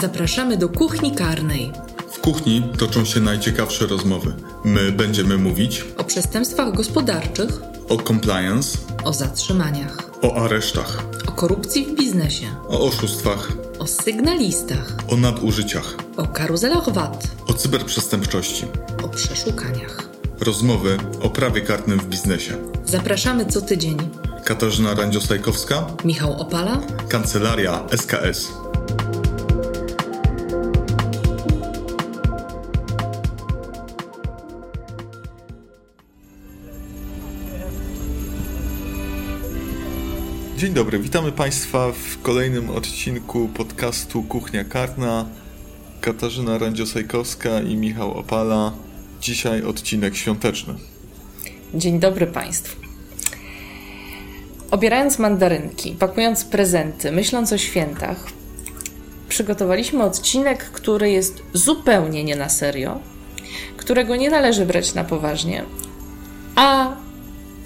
Zapraszamy do kuchni karnej. W kuchni toczą się najciekawsze rozmowy. My będziemy mówić O przestępstwach gospodarczych, o compliance, o zatrzymaniach, o aresztach, o korupcji w biznesie, o oszustwach, o sygnalistach, o nadużyciach, o karuzelach VAT, o cyberprzestępczości. o przeszukaniach. Rozmowy o prawie kartnym w biznesie. Zapraszamy co tydzień. Katarzyna Randziostajkowska, Michał Opala, Kancelaria SKS. Dzień dobry, witamy Państwa w kolejnym odcinku podcastu Kuchnia Karna. Katarzyna Randziosajkowska i Michał Opala. Dzisiaj odcinek świąteczny. Dzień dobry Państwu. Obierając mandarynki, pakując prezenty, myśląc o świętach, przygotowaliśmy odcinek, który jest zupełnie nie na serio, którego nie należy brać na poważnie, a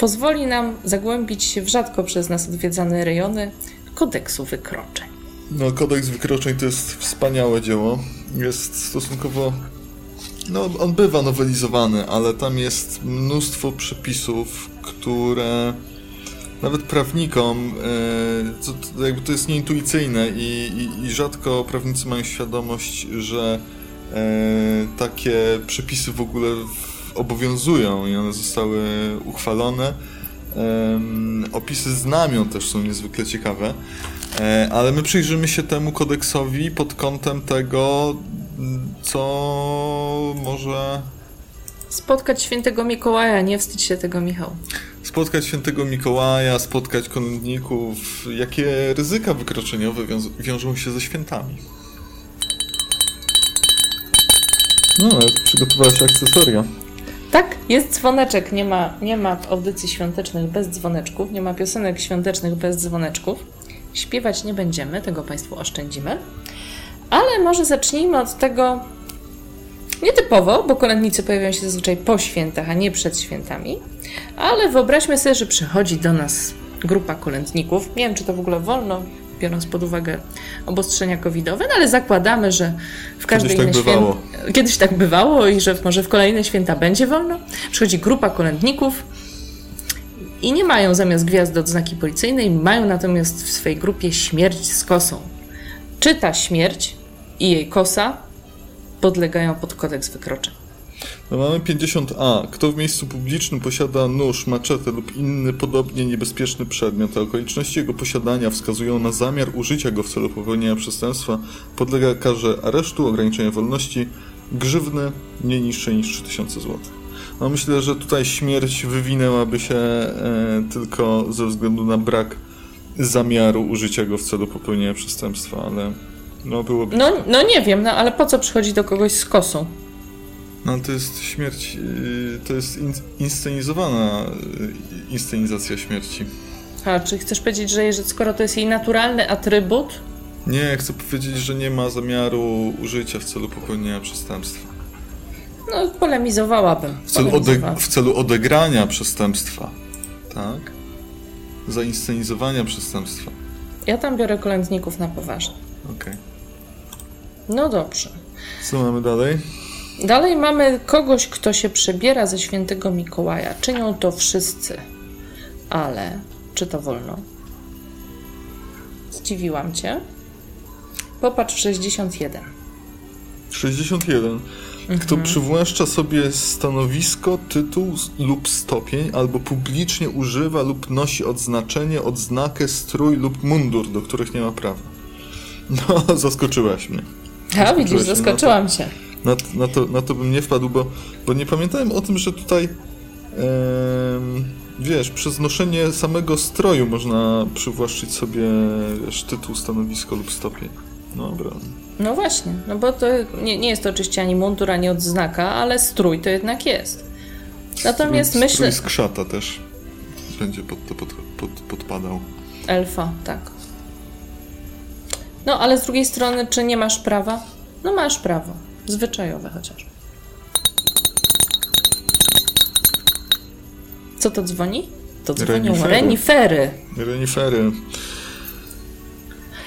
pozwoli nam zagłębić się w rzadko przez nas odwiedzane rejony kodeksu wykroczeń. No, kodeks wykroczeń to jest wspaniałe dzieło. Jest stosunkowo. No, on bywa nowelizowany, ale tam jest mnóstwo przepisów, które nawet prawnikom, e, to, to jakby to jest nieintuicyjne i, i, i rzadko prawnicy mają świadomość, że e, takie przepisy w ogóle obowiązują i one zostały uchwalone. Em, opisy znamion też są niezwykle ciekawe, e, ale my przyjrzymy się temu kodeksowi pod kątem tego, co może Spotkać świętego Mikołaja, nie wstydź się tego, Michał. spotkać świętego Mikołaja, spotkać kolędników, jakie ryzyka wykroczeniowe wiąz- wiążą się ze świętami. No, nawet przygotowałaś akcesoria. Tak, jest dzwoneczek. Nie ma, nie ma audycji świątecznych bez dzwoneczków, nie ma piosenek świątecznych bez dzwoneczków. Śpiewać nie będziemy, tego Państwu oszczędzimy. Ale może zacznijmy od tego nietypowo, bo kolędnicy pojawiają się zazwyczaj po świętach, a nie przed świętami. Ale wyobraźmy sobie, że przychodzi do nas grupa kolędników. Nie wiem, czy to w ogóle wolno, biorąc pod uwagę obostrzenia covidowe, no ale zakładamy, że w każdej Kiedyś tak bywało. świę- Kiedyś tak bywało i że może w kolejne święta będzie wolno. Przychodzi grupa kolędników i nie mają zamiast gwiazdy odznaki policyjnej, mają natomiast w swojej grupie śmierć z kosą. Czy ta śmierć i jej kosa podlegają pod kodeks wykroczeń? No mamy 50a. Kto w miejscu publicznym posiada nóż, maczetę lub inny podobnie niebezpieczny przedmiot, a okoliczności jego posiadania wskazują na zamiar użycia go w celu popełnienia przestępstwa, podlega karze aresztu, ograniczenia wolności, grzywny nie niższej niż 3000 zł. No myślę, że tutaj śmierć wywinęłaby się e, tylko ze względu na brak zamiaru użycia go w celu popełnienia przestępstwa, ale no byłoby... No, no nie wiem, no ale po co przychodzi do kogoś z kosą? No to jest śmierć, yy, to jest in, inscenizowana yy, inscenizacja śmierci. A czy chcesz powiedzieć, że skoro to jest jej naturalny atrybut, Nie, chcę powiedzieć, że nie ma zamiaru użycia w celu popełnienia przestępstwa. no polemizowałabym. W celu, ode, w celu odegrania przestępstwa, tak? Zainscenizowania przestępstwa. Ja tam biorę kolędników na poważnie. Okej. No dobrze. Co mamy dalej? Dalej mamy kogoś, kto się przebiera ze świętego Mikołaja. Czynią to wszyscy. Ale czy to wolno? Zdziwiłam cię. Popatrz 61. 61. Kto przywłaszcza sobie stanowisko, tytuł lub stopień, albo publicznie używa lub nosi odznaczenie, odznakę, strój lub mundur, do których nie ma prawa. No, zaskoczyłaś mnie. A widzisz, się, no to- zaskoczyłam się. Na, na, to, na to bym nie wpadł, bo, bo nie pamiętałem o tym, że tutaj wiesz, przez noszenie samego stroju można przywłaszczyć sobie wiesz, tytuł, stanowisko lub stopień. No dobra. No właśnie, no bo to nie, nie jest to oczywiście ani mundur, ani odznaka, ale strój to jednak jest. Natomiast strój, myślę... Strój z krzata też będzie pod to pod, pod, podpadał. Elfa, tak. No, ale z drugiej strony, czy nie masz prawa? No masz prawo. Zwyczajowe chociaż. Co to dzwoni? To dzwonią Renifery. renifery. Renifery.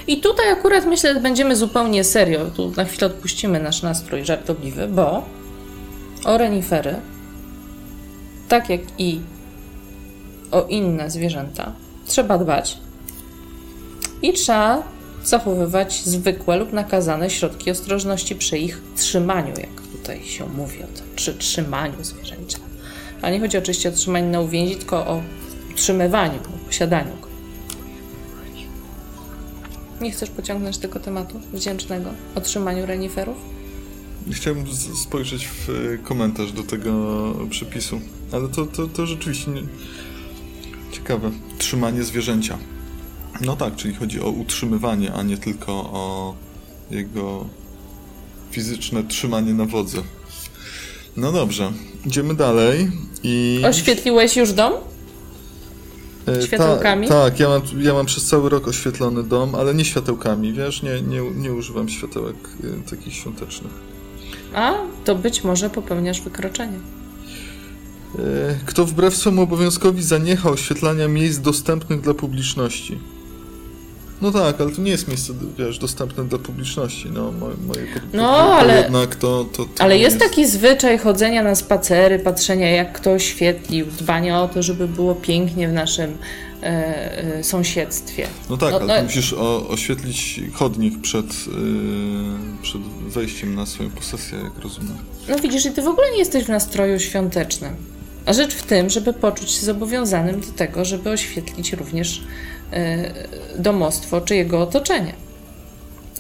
I tutaj akurat myślę, że będziemy zupełnie serio. Tu na chwilę odpuścimy nasz nastrój żartobliwy, bo o renifery, tak jak i o inne zwierzęta, trzeba dbać i trzeba zachowywać zwykłe lub nakazane środki ostrożności przy ich trzymaniu, jak tutaj się mówi o tym, przy trzymaniu zwierzęcia. Ale nie chodzi oczywiście o trzymanie na uwięzi, tylko o utrzymywaniu, o posiadaniu go. Nie chcesz pociągnąć tego tematu wdzięcznego o trzymaniu reniferów? Chciałem z- spojrzeć w e, komentarz do tego przepisu, ale to, to, to rzeczywiście nie... ciekawe. Trzymanie zwierzęcia. No tak, czyli chodzi o utrzymywanie, a nie tylko o jego fizyczne trzymanie na wodze. No dobrze, idziemy dalej i... Oświetliłeś już dom? E, Światełkami? Ta, tak, ja mam, ja mam przez cały rok oświetlony dom, ale nie światełkami, wiesz, nie, nie, nie używam światełek e, takich świątecznych. A, to być może popełniasz wykroczenie. E, Kto wbrew swemu obowiązkowi zaniecha oświetlania miejsc dostępnych dla publiczności? No tak, ale to nie jest miejsce, wiesz, dostępne dla publiczności, no, moje, moje pod, No, ale- jednak to, to, to Ale jest taki zwyczaj chodzenia na spacery, patrzenia jak kto oświetlił, dbania o to, żeby było pięknie w naszym e, e, sąsiedztwie. No tak, no, ale no- musisz o, oświetlić chodnik przed, yy, przed wejściem na swoją posesję, jak rozumiem. No widzisz, i ty w ogóle nie jesteś w nastroju świątecznym. A rzecz w tym, żeby poczuć się zobowiązanym do tego, żeby oświetlić również e, domostwo czy jego otoczenie.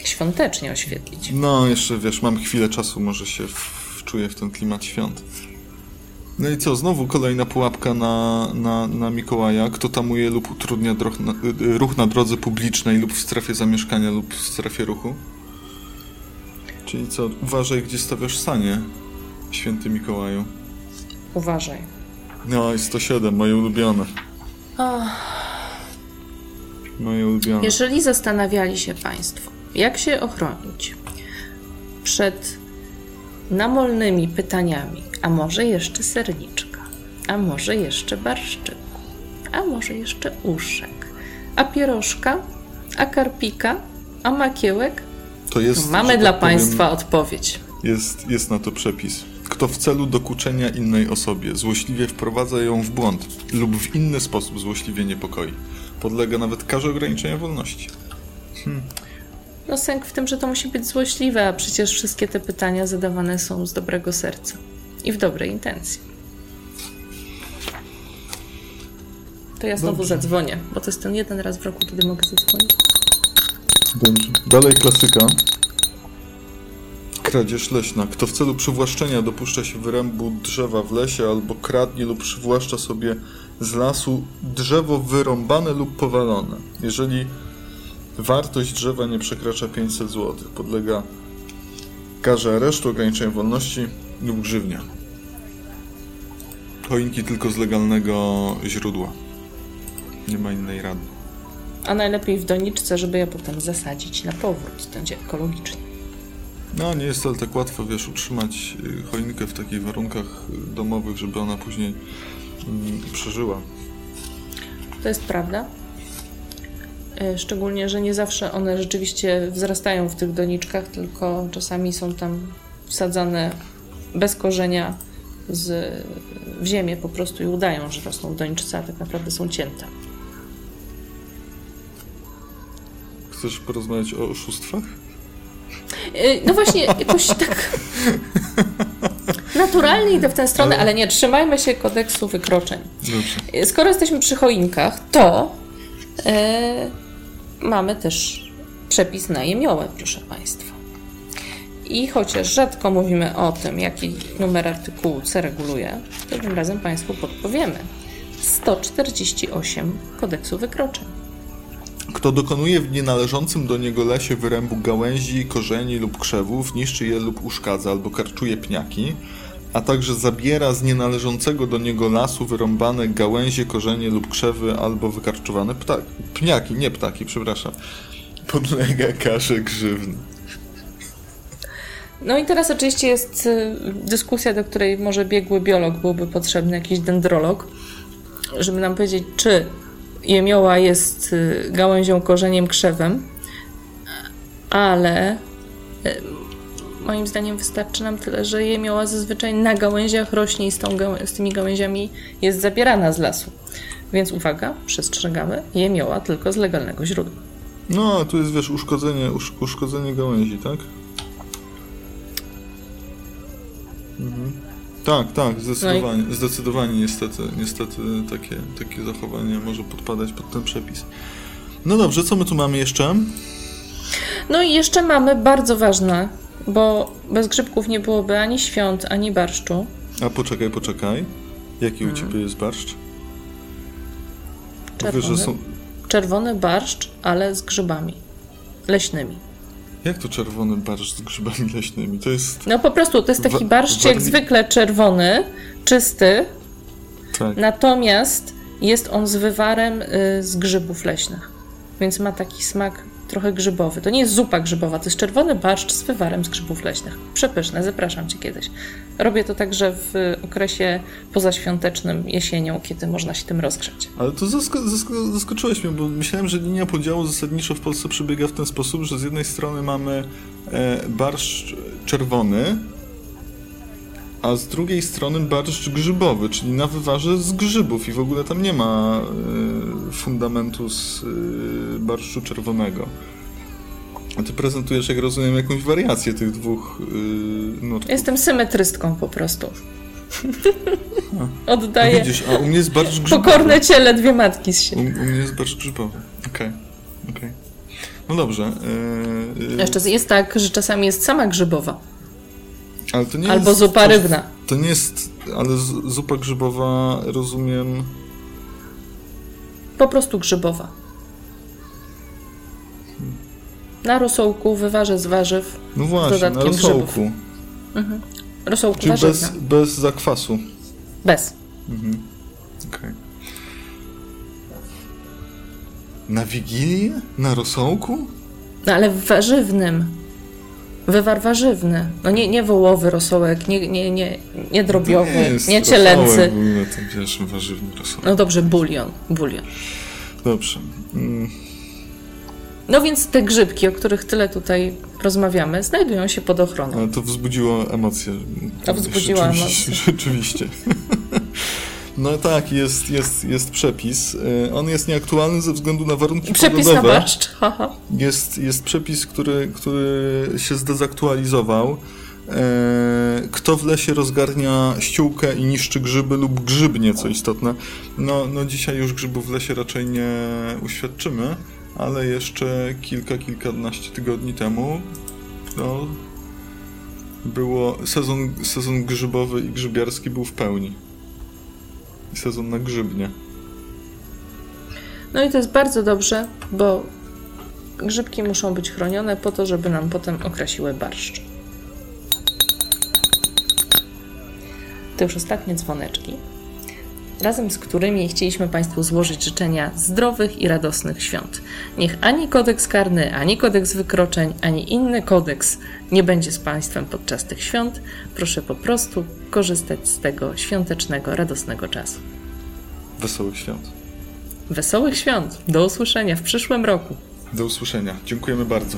Świątecznie oświetlić. No, jeszcze wiesz, mam chwilę czasu, może się wczuję w ten klimat świąt. No i co, znowu kolejna pułapka na, na, na Mikołaja. Kto tamuje lub utrudnia droch na, y, ruch na drodze publicznej lub w strefie zamieszkania lub w strefie ruchu? Czyli co, uważaj, gdzie stawiasz sanie, święty Mikołaju. Uważaj. No i 107, moje ulubione. Moje ulubione. Jeżeli zastanawiali się Państwo, jak się ochronić przed namolnymi pytaniami, a może jeszcze serniczka, a może jeszcze barszczyku, a może jeszcze uszek, a pierożka, a karpika, a makiełek, To jest, to mamy dla tak powiem, Państwa odpowiedź. Jest, jest na to przepis. Kto w celu dokuczenia innej osobie złośliwie wprowadza ją w błąd lub w inny sposób złośliwie niepokoi, podlega nawet karze ograniczenia wolności. No sęk w tym, że to musi być złośliwe, a przecież wszystkie te pytania zadawane są z dobrego serca i w dobrej intencji. To ja znowu Dobrze. zadzwonię, bo to jest ten jeden raz w roku, kiedy mogę zadzwonić. Dobrze. Dalej klasyka. Kradzież leśna. Kto w celu przywłaszczenia dopuszcza się wyrębu drzewa w lesie albo kradnie lub przywłaszcza sobie z lasu drzewo wyrąbane lub powalone. Jeżeli wartość drzewa nie przekracza 500 zł, podlega karze aresztu, ograniczenia wolności lub grzywnia. Choinki tylko z legalnego źródła. Nie ma innej rady. A najlepiej w doniczce, żeby je potem zasadzić na powrót. Będzie ekologicznie. No, nie jest ale tak łatwo, wiesz, utrzymać y, choinkę w takich warunkach y, domowych, żeby ona później przeżyła. To jest prawda. E, Szczególnie, że nie zawsze one rzeczywiście wzrastają w tych doniczkach, tylko czasami są tam wsadzane bez korzenia z, w ziemię po prostu i udają, że rosną w doniczce, a tak naprawdę są cięte. Chcesz porozmawiać o oszustwach? E, No właśnie, jakoś tak naturalnie idę w tę stronę, ale nie, trzymajmy się kodeksu wykroczeń. Dobrze. Skoro jesteśmy przy choinkach, to e, mamy też przepis na jemiołę, proszę Państwa. I chociaż rzadko mówimy o tym, jaki numer artykułu C reguluje, to tym razem Państwu podpowiemy. 148 kodeksu wykroczeń. Kto dokonuje w nienależącym do niego lesie wyrębu gałęzi, korzeni lub krzewów, niszczy je lub uszkadza albo karczuje pniaki, a także zabiera z nienależącego do niego lasu wyrąbane gałęzie, korzenie lub krzewy albo wykarczowane ptaki. Pniaki, nie ptaki, przepraszam. Podlega karze grzywny. No i teraz oczywiście jest y, dyskusja, do której może biegły biolog byłby potrzebny, jakiś dendrolog, żeby nam powiedzieć, czy jemioła jest y, gałęzią, korzeniem, krzewem, ale e, moim zdaniem wystarczy nam tyle, że jemioła zazwyczaj na gałęziach rośnie i z, tą z tymi gałęziami jest zabierana z lasu. Więc uwaga, przestrzegamy, jemioła tylko z legalnego źródła. No, a tu jest, wiesz, uszkodzenie, usz, uszkodzenie gałęzi, tak? Mhm. Tak, tak, zdecydowanie, zdecydowanie niestety, niestety takie, takie zachowanie może podpadać pod ten przepis. No dobrze, co my tu mamy jeszcze? No i jeszcze mamy bardzo ważne, bo bez grzybków nie byłoby ani świąt, ani barszczu. A poczekaj, poczekaj. Jaki u ciebie jest barszcz? Czerwony. są... Czerwony barszcz, ale z grzybami leśnymi. Jak to czerwony barszcz z grzybami leśnymi? To jest... No po prostu to jest taki barszcz jak zwykle czerwony, czysty, Tak. natomiast jest on z wywarem y, z grzybów leśnych. Więc ma taki smak trochę grzybowy. To nie jest zupa grzybowa, to jest czerwony barszcz z wywarem z grzybów leśnych. Przepyszne, zapraszam cię kiedyś. Robię to także w okresie pozaświątecznym, jesienią, kiedy można się tym rozgrzać. Ale to zasko zasko zaskoczyłeś mnie, bo myślałem, że linia podziału zasadniczo w Polsce przebiega w ten sposób, że z jednej strony mamy e, barszcz czerwony, a z drugiej strony barszcz grzybowy, czyli na wywarze z grzybów i w ogóle tam nie ma e, fundamentu z e, barszczu czerwonego. A ty prezentujesz, jak rozumiem, jakąś wariację tych dwóch e, nutków. Jestem symetrystką po prostu. A Oddaję widzisz, a u mnie jest barszcz grzybowy. pokorne ciele dwie matki z U, siebie. u mnie jest barszcz grzybowy. Okej, okej. No dobrze. Jeszcze jest tak, że czasami jest sama grzybowa. To Albo jest, zupa to, rybna. To nie jest, ale z, zupa grzybowa, rozumiem, Po prostu grzybowa. Na rosołku, wywarze z warzyw. no właśnie, na dodatkiem rosołku. Rosołku Czyli bez, warzywna. bez zakwasu. Bez. Okej. Na Wigilię? Na rosołku? No ale w warzywnym. Wywar warzywny. No nie, nie wołowy rosołek, nie, nie, nie, nie drobiowy, jest nie, rosołek cielęcy. Ogóle to wiesz, warzywny rosołek. No dobrze, bulion. bulion. Dobrze. Mm, No więc te grzybki, o których tyle tutaj rozmawiamy, znajdują się pod ochroną. Ale to wzbudziło emocje. To wzbudziło rzeczywiście, Rzeczywiście. No tak, jest, jest, jest przepis. Y, On jest nieaktualny ze względu na warunki Przepis na pogodowe. barszcz. Haha. Jest, jest przepis, który, który się zdezaktualizował. E, Kto w lesie rozgarnia ściółkę i niszczy grzyby lub grzybnie, co istotne. No, no dzisiaj już grzybów w lesie raczej nie uświadczymy, ale jeszcze kilka, kilkanaście tygodni temu no, było sezon, sezon grzybowy i grzybiarski był w pełni. Sezon na grzybnie. No i to jest bardzo dobrze, bo grzybki muszą być chronione po to, żeby nam potem okrasiły barszcz. To już ostatnie dzwoneczki, razem z którymi chcieliśmy Państwu złożyć życzenia zdrowych i radosnych świąt. Niech ani kodeks karny, ani kodeks wykroczeń, ani inny kodeks nie będzie z Państwem podczas tych świąt. Proszę po prostu korzystać z tego świątecznego, radosnego czasu. Wesołych świąt. Wesołych świąt! Do usłyszenia w przyszłym roku! Do usłyszenia. Dziękujemy bardzo.